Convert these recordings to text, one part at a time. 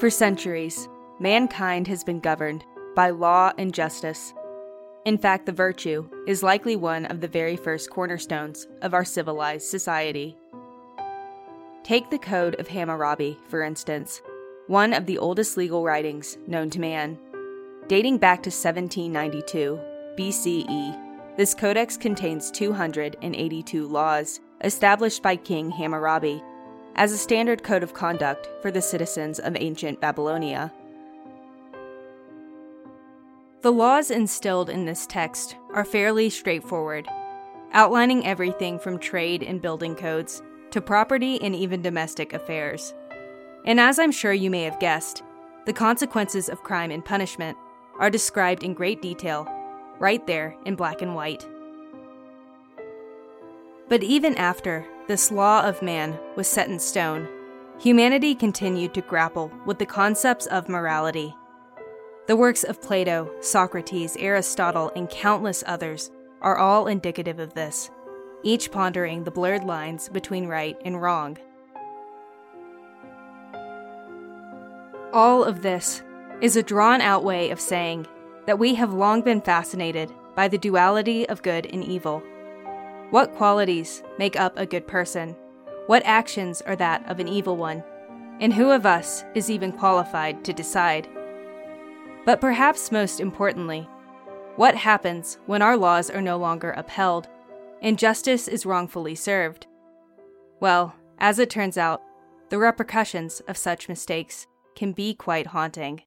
For centuries, mankind has been governed by law and justice. In fact, the virtue is likely one of the very first cornerstones of our civilized society. Take the Code of Hammurabi, for instance, one of the oldest legal writings known to man. Dating back to 1792 BCE, this codex contains 282 laws established by King Hammurabi as a standard code of conduct for the citizens of ancient Babylonia. The laws instilled in this text are fairly straightforward, outlining everything from trade and building codes to property and even domestic affairs. And as I'm sure you may have guessed, the consequences of crime and punishment are described in great detail, right there in black and white. But even after this law of man was set in stone, humanity continued to grapple with the concepts of morality. The works of Plato, Socrates, Aristotle, and countless others are all indicative of this, each pondering the blurred lines between right and wrong. All of this is a drawn out way of saying that we have long been fascinated by the duality of good and evil what qualities make up a good person? What actions are that of an evil one? And who of us is even qualified to decide? But perhaps most importantly, what happens when our laws are no longer upheld and justice is wrongfully served? Well, as it turns out, the repercussions of such mistakes can be quite haunting.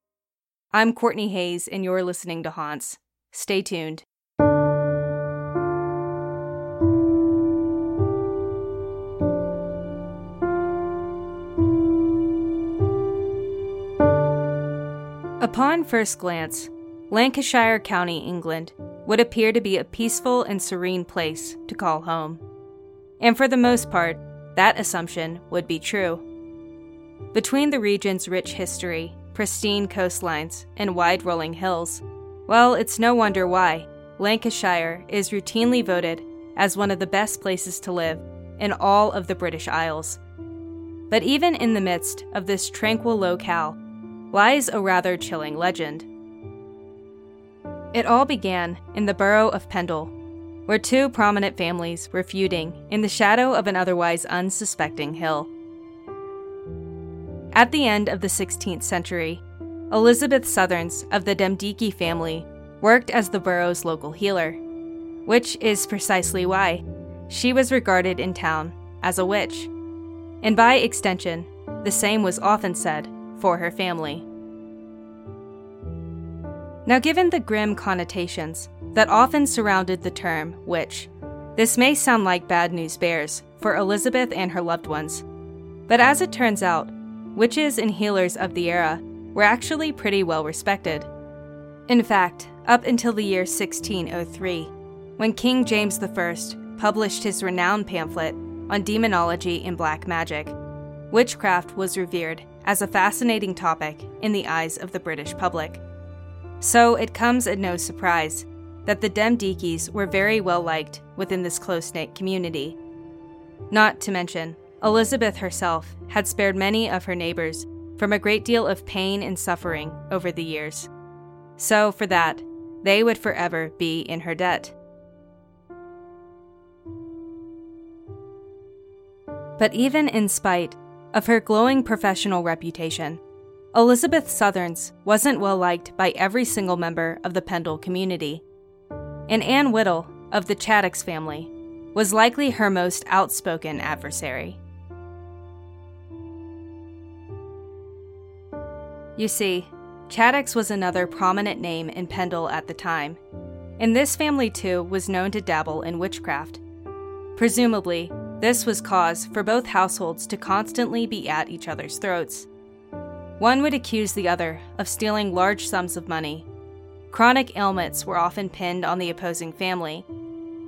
I'm Courtney Hayes, and you're listening to Haunts. Stay tuned. First glance, Lancashire County, England, would appear to be a peaceful and serene place to call home. And for the most part, that assumption would be true. Between the region's rich history, pristine coastlines, and wide rolling hills, well, it's no wonder why Lancashire is routinely voted as one of the best places to live in all of the British Isles. But even in the midst of this tranquil locale, lies a rather chilling legend. It all began in the borough of Pendle, where two prominent families were feuding in the shadow of an otherwise unsuspecting hill. At the end of the 16th century, Elizabeth Southerns of the Demdike family worked as the borough's local healer, which is precisely why she was regarded in town as a witch. And by extension, the same was often said for her family. Now, given the grim connotations that often surrounded the term witch, this may sound like bad news bears for Elizabeth and her loved ones. But as it turns out, witches and healers of the era were actually pretty well respected. In fact, up until the year 1603, when King James I published his renowned pamphlet on demonology and black magic, witchcraft was revered as a fascinating topic in the eyes of the British public. So it comes at no surprise that the Demdikes were very well liked within this close knit community. Not to mention, Elizabeth herself had spared many of her neighbors from a great deal of pain and suffering over the years. So, for that, they would forever be in her debt. But even in spite of her glowing professional reputation. Elizabeth Southerns wasn't well liked by every single member of the Pendle community. And Anne Whittle, of the Chattox family, was likely her most outspoken adversary. You see, Chattox was another prominent name in Pendle at the time, and this family too was known to dabble in witchcraft. Presumably, this was cause for both households to constantly be at each other's throats. One would accuse the other of stealing large sums of money. Chronic ailments were often pinned on the opposing family,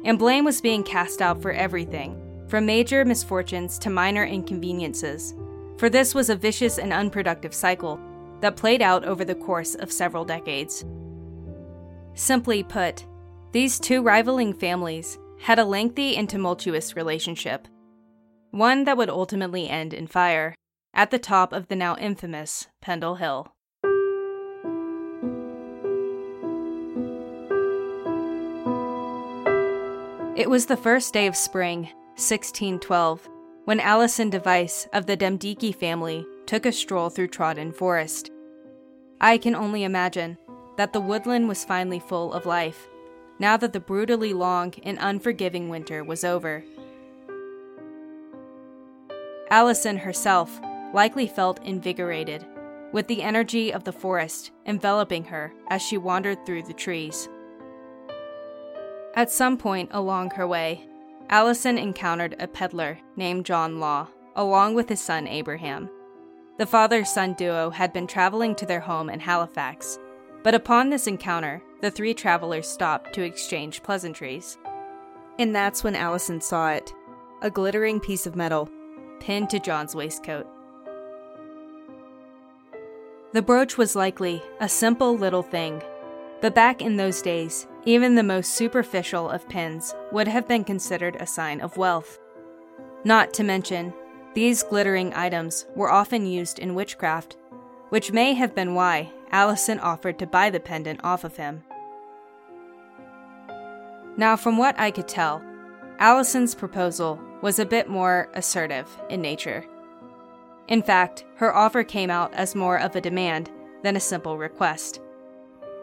and blame was being cast out for everything, from major misfortunes to minor inconveniences, for this was a vicious and unproductive cycle that played out over the course of several decades. Simply put, these two rivaling families had a lengthy and tumultuous relationship, one that would ultimately end in fire, at the top of the now infamous Pendle Hill. It was the first day of spring, 1612, when Alison Device of the Demdike family took a stroll through Trawden Forest. I can only imagine that the woodland was finally full of life, now that the brutally long and unforgiving winter was over. Allison herself likely felt invigorated, with the energy of the forest enveloping her as she wandered through the trees. At some point along her way, Allison encountered a peddler named John Law, along with his son Abraham. The father son duo had been traveling to their home in Halifax, but upon this encounter, the three travelers stopped to exchange pleasantries. And that's when Allison saw it a glittering piece of metal pinned to John's waistcoat. The brooch was likely a simple little thing, but back in those days, even the most superficial of pins would have been considered a sign of wealth. Not to mention, these glittering items were often used in witchcraft, which may have been why Allison offered to buy the pendant off of him. Now, from what I could tell, Allison's proposal was a bit more assertive in nature. In fact, her offer came out as more of a demand than a simple request.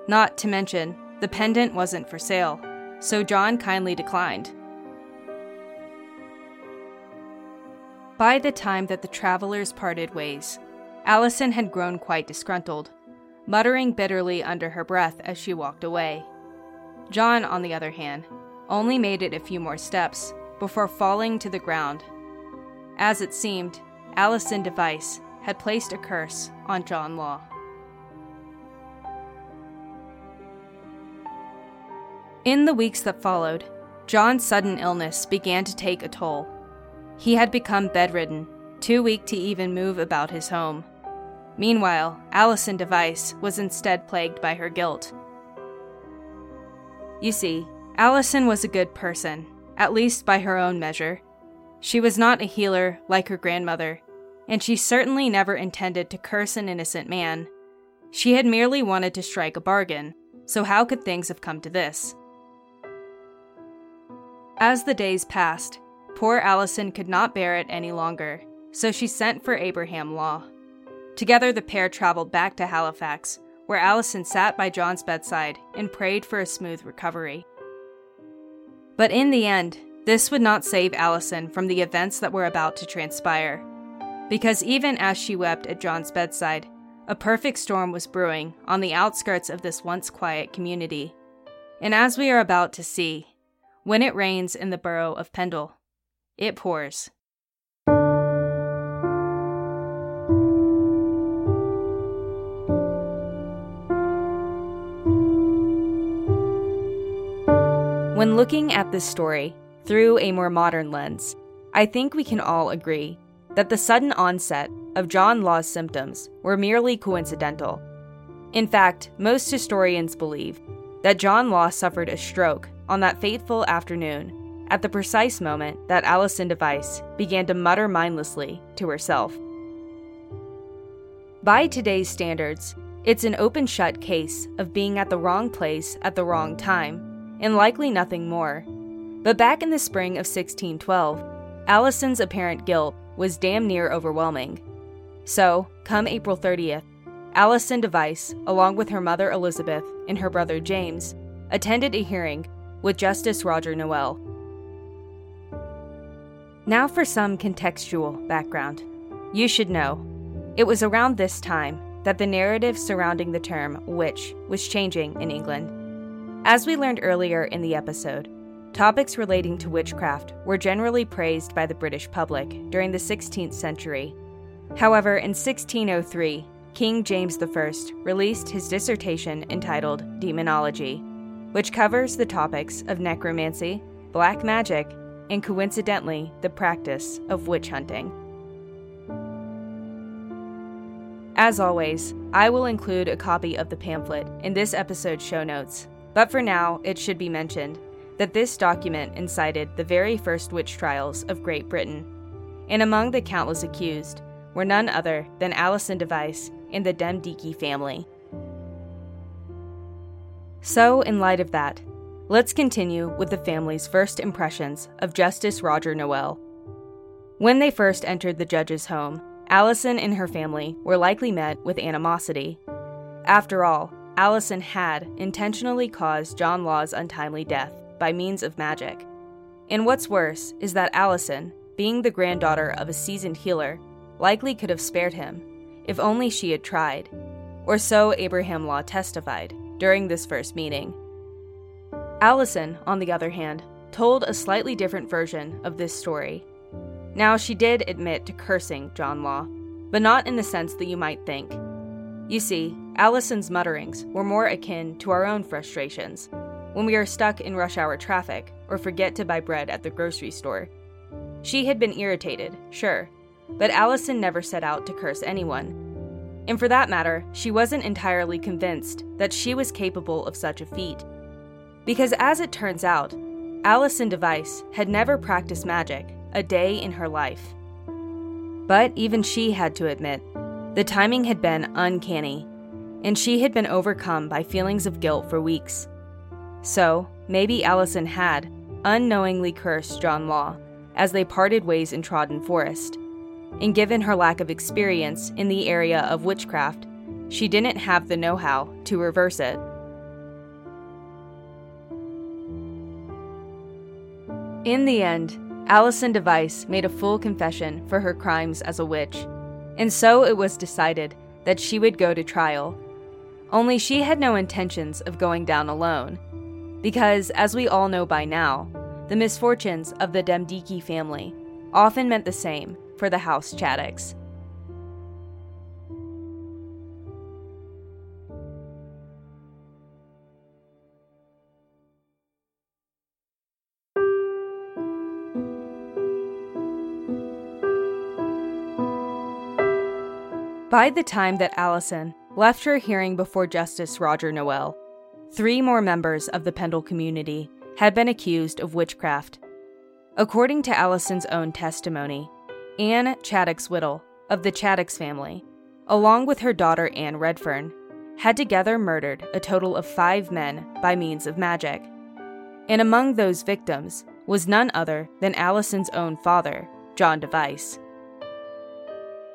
Not to mention, the pendant wasn't for sale, so John kindly declined. By the time that the travelers parted ways, Alison had grown quite disgruntled, muttering bitterly under her breath as she walked away. John, on the other hand, only made it a few more steps before falling to the ground. As it seemed, Alison Device had placed a curse on John Law. In the weeks that followed, John's sudden illness began to take a toll. He had become bedridden, too weak to even move about his home. Meanwhile, Allison Device was instead plagued by her guilt. You see, Allison was a good person, at least by her own measure. She was not a healer like her grandmother, and she certainly never intended to curse an innocent man. She had merely wanted to strike a bargain, so how could things have come to this? As the days passed, Poor Allison could not bear it any longer, so she sent for Abraham Law. Together, the pair traveled back to Halifax, where Allison sat by John's bedside and prayed for a smooth recovery. But in the end, this would not save Allison from the events that were about to transpire. Because even as she wept at John's bedside, a perfect storm was brewing on the outskirts of this once quiet community. And as we are about to see, when it rains in the borough of Pendle, it pours. Looking at this story through a more modern lens, I think we can all agree that the sudden onset of John Law's symptoms were merely coincidental. In fact, most historians believe that John Law suffered a stroke on that fateful afternoon at the precise moment that Alison Device began to mutter mindlessly to herself. By today's standards, it's an open shut case of being at the wrong place at the wrong time, and likely nothing more. But back in the spring of 1612, Alison's apparent guilt was damn near overwhelming. So, come April 30th, Alison Device, along with her mother Elizabeth and her brother James, attended a hearing with Justice Roger Nowell now for some contextual background. You should know, it was around this time that the narrative surrounding the term witch was changing in England. As we learned earlier in the episode, topics relating to witchcraft were generally praised by the British public during the 16th century. However, in 1603, King James I released his dissertation entitled Demonology, which covers the topics of necromancy, black magic, and coincidentally, the practice of witch hunting. As always, I will include a copy of the pamphlet in this episode's show notes, but for now, it should be mentioned that this document incited the very first witch trials of Great Britain, and among the countless accused were none other than Alison Device and the Demdike family. So, in light of that, let's continue with the family's first impressions of Justice Roger Nowell. When they first entered the judge's home, Alison and her family were likely met with animosity. After all, Alison had intentionally caused John Law's untimely death by means of magic. And what's worse is that Allison, being the granddaughter of a seasoned healer, likely could have spared him, if only she had tried, or so Abraham Law testified during this first meeting. Allison, on the other hand, told a slightly different version of this story. Now, she did admit to cursing John Law, but not in the sense that you might think. You see, Alison's mutterings were more akin to our own frustrations when we are stuck in rush hour traffic or forget to buy bread at the grocery store. She had been irritated, sure, but Alison never set out to curse anyone. And for that matter, she wasn't entirely convinced that she was capable of such a feat. Because as it turns out, Alison Device had never practiced magic a day in her life. But even she had to admit, the timing had been uncanny, and she had been overcome by feelings of guilt for weeks. So, maybe Allison had unknowingly cursed John Law as they parted ways in Trawden Forest. And given her lack of experience in the area of witchcraft, she didn't have the know how to reverse it. In the end, Allison Device made a full confession for her crimes as a witch, and so it was decided that she would go to trial. Only she had no intentions of going down alone, because, as we all know by now, the misfortunes of the Demdike family often meant the same for the House Chattox. By the time that Alison left her hearing before Justice Roger Nowell, three more members of the Pendle community had been accused of witchcraft. According to Alison's own testimony, Anne Chattox Whittle, of the Chattox family, along with her daughter Anne Redfern, had together murdered a total of five men by means of magic. And among those victims was none other than Alison's own father, John Device.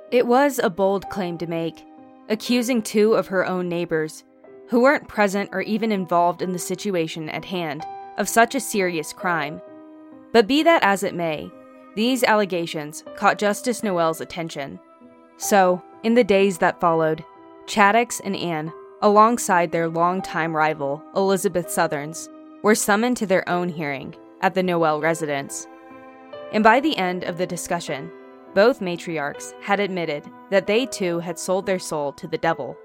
It was a bold claim to make, accusing two of her own neighbors, who weren't present or even involved in the situation at hand, of such a serious crime. But be that as it may, these allegations caught Justice Nowell's attention. So, in the days that followed, Chattox and Anne, alongside their longtime rival, Elizabeth Southerns, were summoned to their own hearing at the Nowell residence. And by the end of the discussion, both matriarchs had admitted that they too had sold their soul to the devil.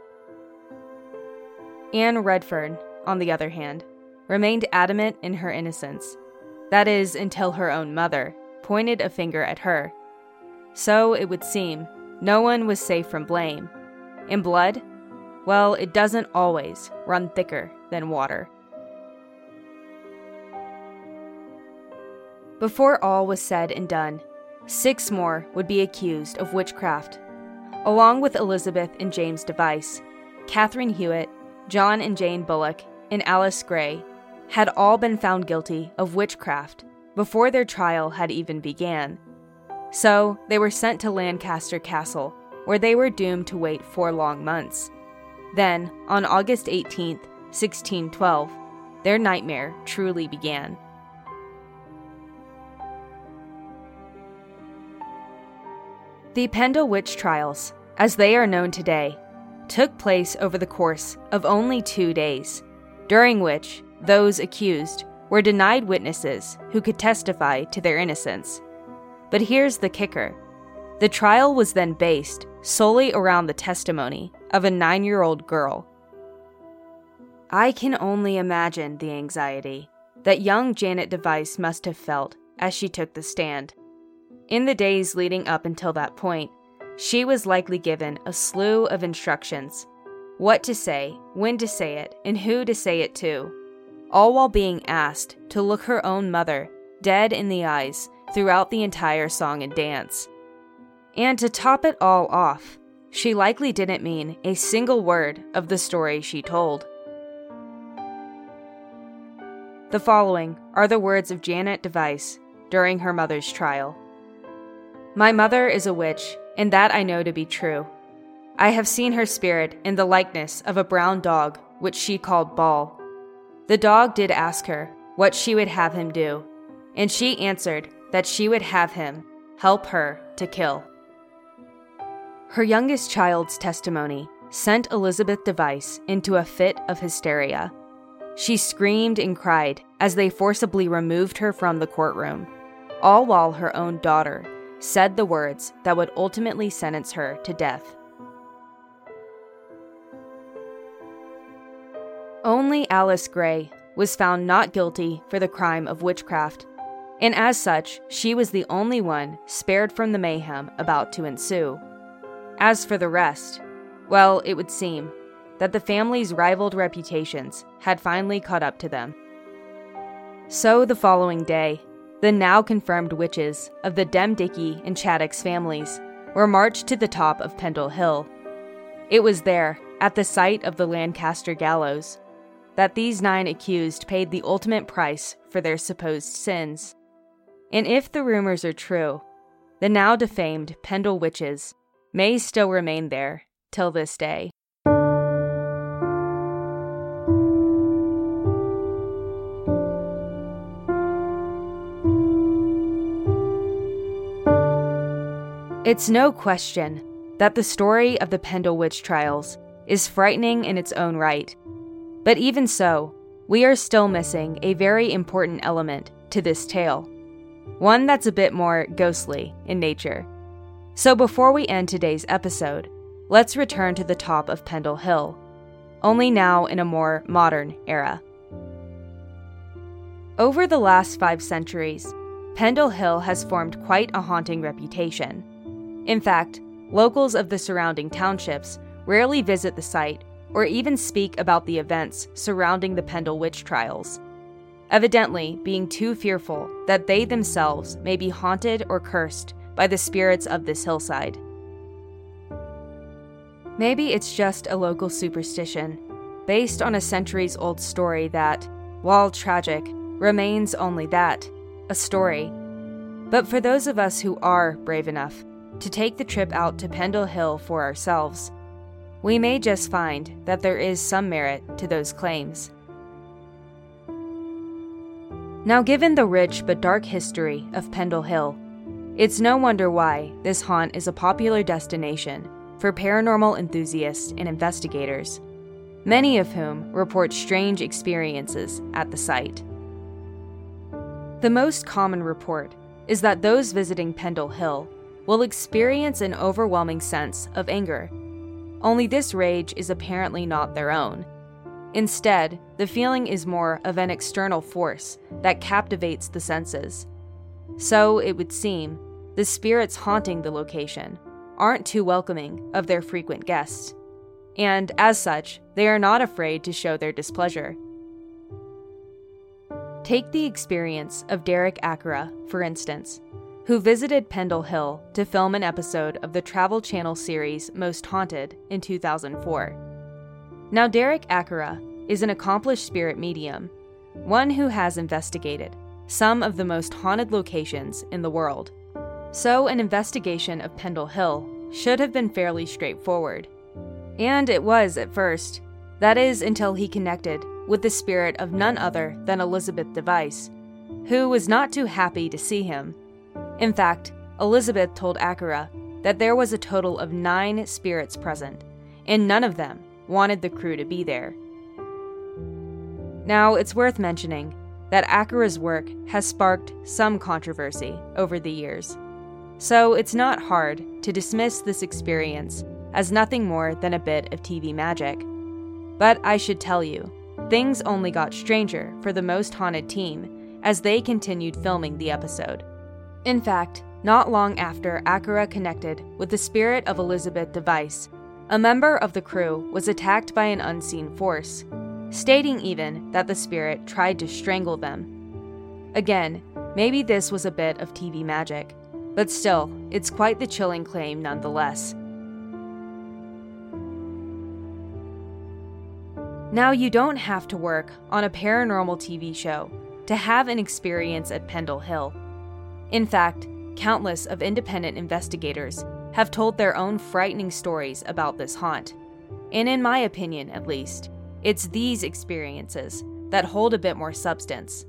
Anne Redfern, on the other hand, remained adamant in her innocence. That is, until her own mother pointed a finger at her. So, it would seem, no one was safe from blame. In blood, well, it doesn't always run thicker than water. Before all was said and done, six more would be accused of witchcraft, along with Elizabeth and James Device, Catherine Hewitt, John and Jane Bullock, and Alice Gray had all been found guilty of witchcraft before their trial had even began. So they were sent to Lancaster Castle, where they were doomed to wait four long months. Then, on August 18, 1612, their nightmare truly began. The Pendle witch trials, as they are known today, took place over the course of only two days, during which those accused were denied witnesses who could testify to their innocence. But here's the kicker the trial was then based solely around the testimony of a nine year old girl. I can only imagine the anxiety that young Janet Device must have felt as she took the stand. In the days leading up until that point, she was likely given a slew of instructions what to say, when to say it, and who to say it to all while being asked to look her own mother dead in the eyes throughout the entire song and dance. And to top it all off, she likely didn't mean a single word of the story she told. The following are the words of Janet Device during her mother's trial. My mother is a witch, and that I know to be true. I have seen her spirit in the likeness of a brown dog, which she called Ball. The dog did ask her what she would have him do, and she answered that she would have him help her to kill. Her youngest child's testimony sent Elizabeth Device into a fit of hysteria. She screamed and cried as they forcibly removed her from the courtroom, all while her own daughter said the words that would ultimately sentence her to death. Only Alice Gray was found not guilty for the crime of witchcraft, and as such, she was the only one spared from the mayhem about to ensue. As for the rest, well, it would seem that the family's rivaled reputations had finally caught up to them. So, the following day, the now confirmed witches of the Demdike and Chattox families were marched to the top of Pendle Hill. It was there, at the site of the Lancaster gallows, that these nine accused paid the ultimate price for their supposed sins. And if the rumors are true, the now defamed Pendle witches may still remain there till this day. It's no question that the story of the Pendle witch trials is frightening in its own right but even so, we are still missing a very important element to this tale, one that's a bit more ghostly in nature. So before we end today's episode, let's return to the top of Pendle Hill, only now in a more modern era. Over the last five centuries, Pendle Hill has formed quite a haunting reputation. In fact, locals of the surrounding townships rarely visit the site or even speak about the events surrounding the Pendle witch trials, evidently being too fearful that they themselves may be haunted or cursed by the spirits of this hillside. Maybe it's just a local superstition, based on a centuries old story that, while tragic, remains only that a story. But for those of us who are brave enough to take the trip out to Pendle Hill for ourselves, we may just find that there is some merit to those claims. Now, given the rich but dark history of Pendle Hill, it's no wonder why this haunt is a popular destination for paranormal enthusiasts and investigators, many of whom report strange experiences at the site. The most common report is that those visiting Pendle Hill will experience an overwhelming sense of anger only this rage is apparently not their own. Instead, the feeling is more of an external force that captivates the senses. So, it would seem, the spirits haunting the location aren't too welcoming of their frequent guests. And as such, they are not afraid to show their displeasure. Take the experience of Derek Acorah, for instance who visited Pendle Hill to film an episode of the Travel Channel series Most Haunted in 2004. Now, Derek Acorah is an accomplished spirit medium, one who has investigated some of the most haunted locations in the world. So, an investigation of Pendle Hill should have been fairly straightforward. And it was at first. That is, until he connected with the spirit of none other than Elizabeth Device, who was not too happy to see him in fact, Elizabeth told Acorah that there was a total of nine spirits present, and none of them wanted the crew to be there. Now, it's worth mentioning that Acorah's work has sparked some controversy over the years, so it's not hard to dismiss this experience as nothing more than a bit of TV magic. But I should tell you, things only got stranger for the Most Haunted team as they continued filming the episode. In fact, not long after Acorah connected with the spirit of Elizabeth Device, a member of the crew was attacked by an unseen force, stating even that the spirit tried to strangle them. Again, maybe this was a bit of TV magic, But still, it's quite the chilling claim nonetheless. Now, you don't have to work on a paranormal TV show to have an experience at Pendle Hill. In fact, countless of independent investigators have told their own frightening stories about this haunt. And in my opinion, at least, it's these experiences that hold a bit more substance.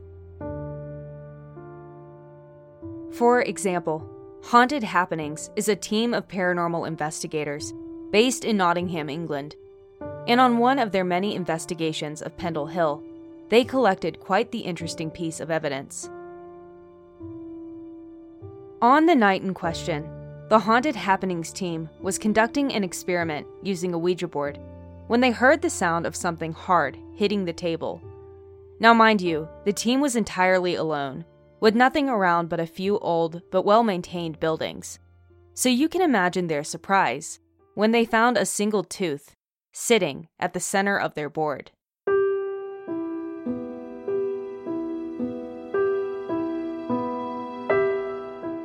For example, Haunted Happenings is a team of paranormal investigators based in Nottingham, England. And on one of their many investigations of Pendle Hill, they collected quite the interesting piece of evidence. On the night in question, the Haunted Happenings team was conducting an experiment using a Ouija board when they heard the sound of something hard hitting the table. Now, mind you, the team was entirely alone, with nothing around but a few old but well maintained buildings. So you can imagine their surprise when they found a single tooth sitting at the center of their board.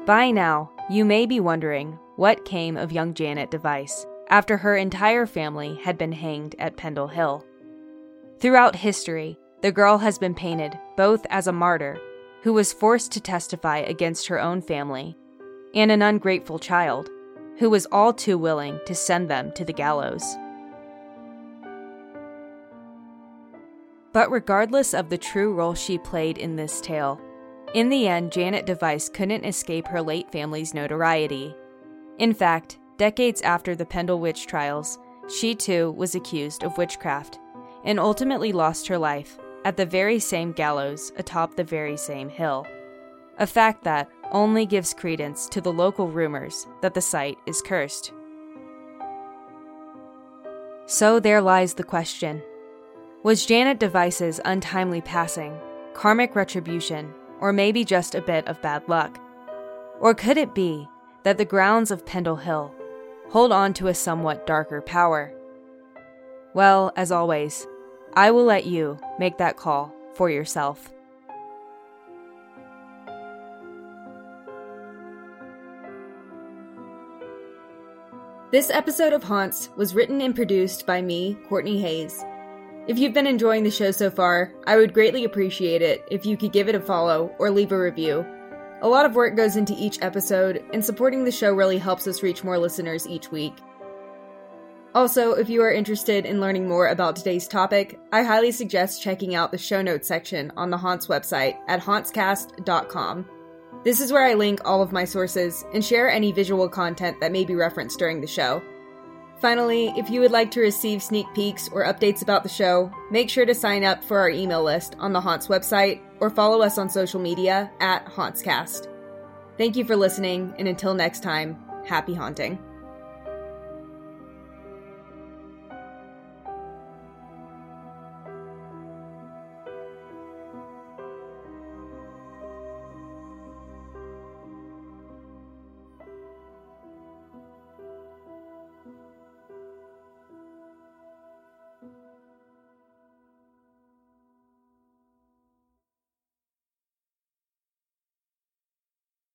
By now, you may be wondering what came of young Janet Device after her entire family had been hanged at Pendle Hill. Throughout history, the girl has been painted both as a martyr who was forced to testify against her own family and an ungrateful child who was all too willing to send them to the gallows. But regardless of the true role she played in this tale, in the end, Janet Device couldn't escape her late family's notoriety. In fact, decades after the Pendle witch trials, she too was accused of witchcraft and ultimately lost her life at the very same gallows atop the very same hill. A fact that only gives credence to the local rumors that the site is cursed. So there lies the question Was Janet Device's untimely passing karmic retribution or maybe just a bit of bad luck? Or could it be that the grounds of Pendle Hill hold on to a somewhat darker power? Well, as always, I will let you make that call for yourself. This episode of Haunts was written and produced by me, Courtney Hayes. If you've been enjoying the show so far, I would greatly appreciate it if you could give it a follow or leave a review. A lot of work goes into each episode, and supporting the show really helps us reach more listeners each week. Also, if you are interested in learning more about today's topic, I highly suggest checking out the show notes section on the Haunts website at hauntscast.com. This is where I link all of my sources and share any visual content that may be referenced during the show. Finally, if you would like to receive sneak peeks or updates about the show, make sure to sign up for our email list on the Haunts website or follow us on social media at HauntsCast. Thank you for listening, and until next time, happy haunting.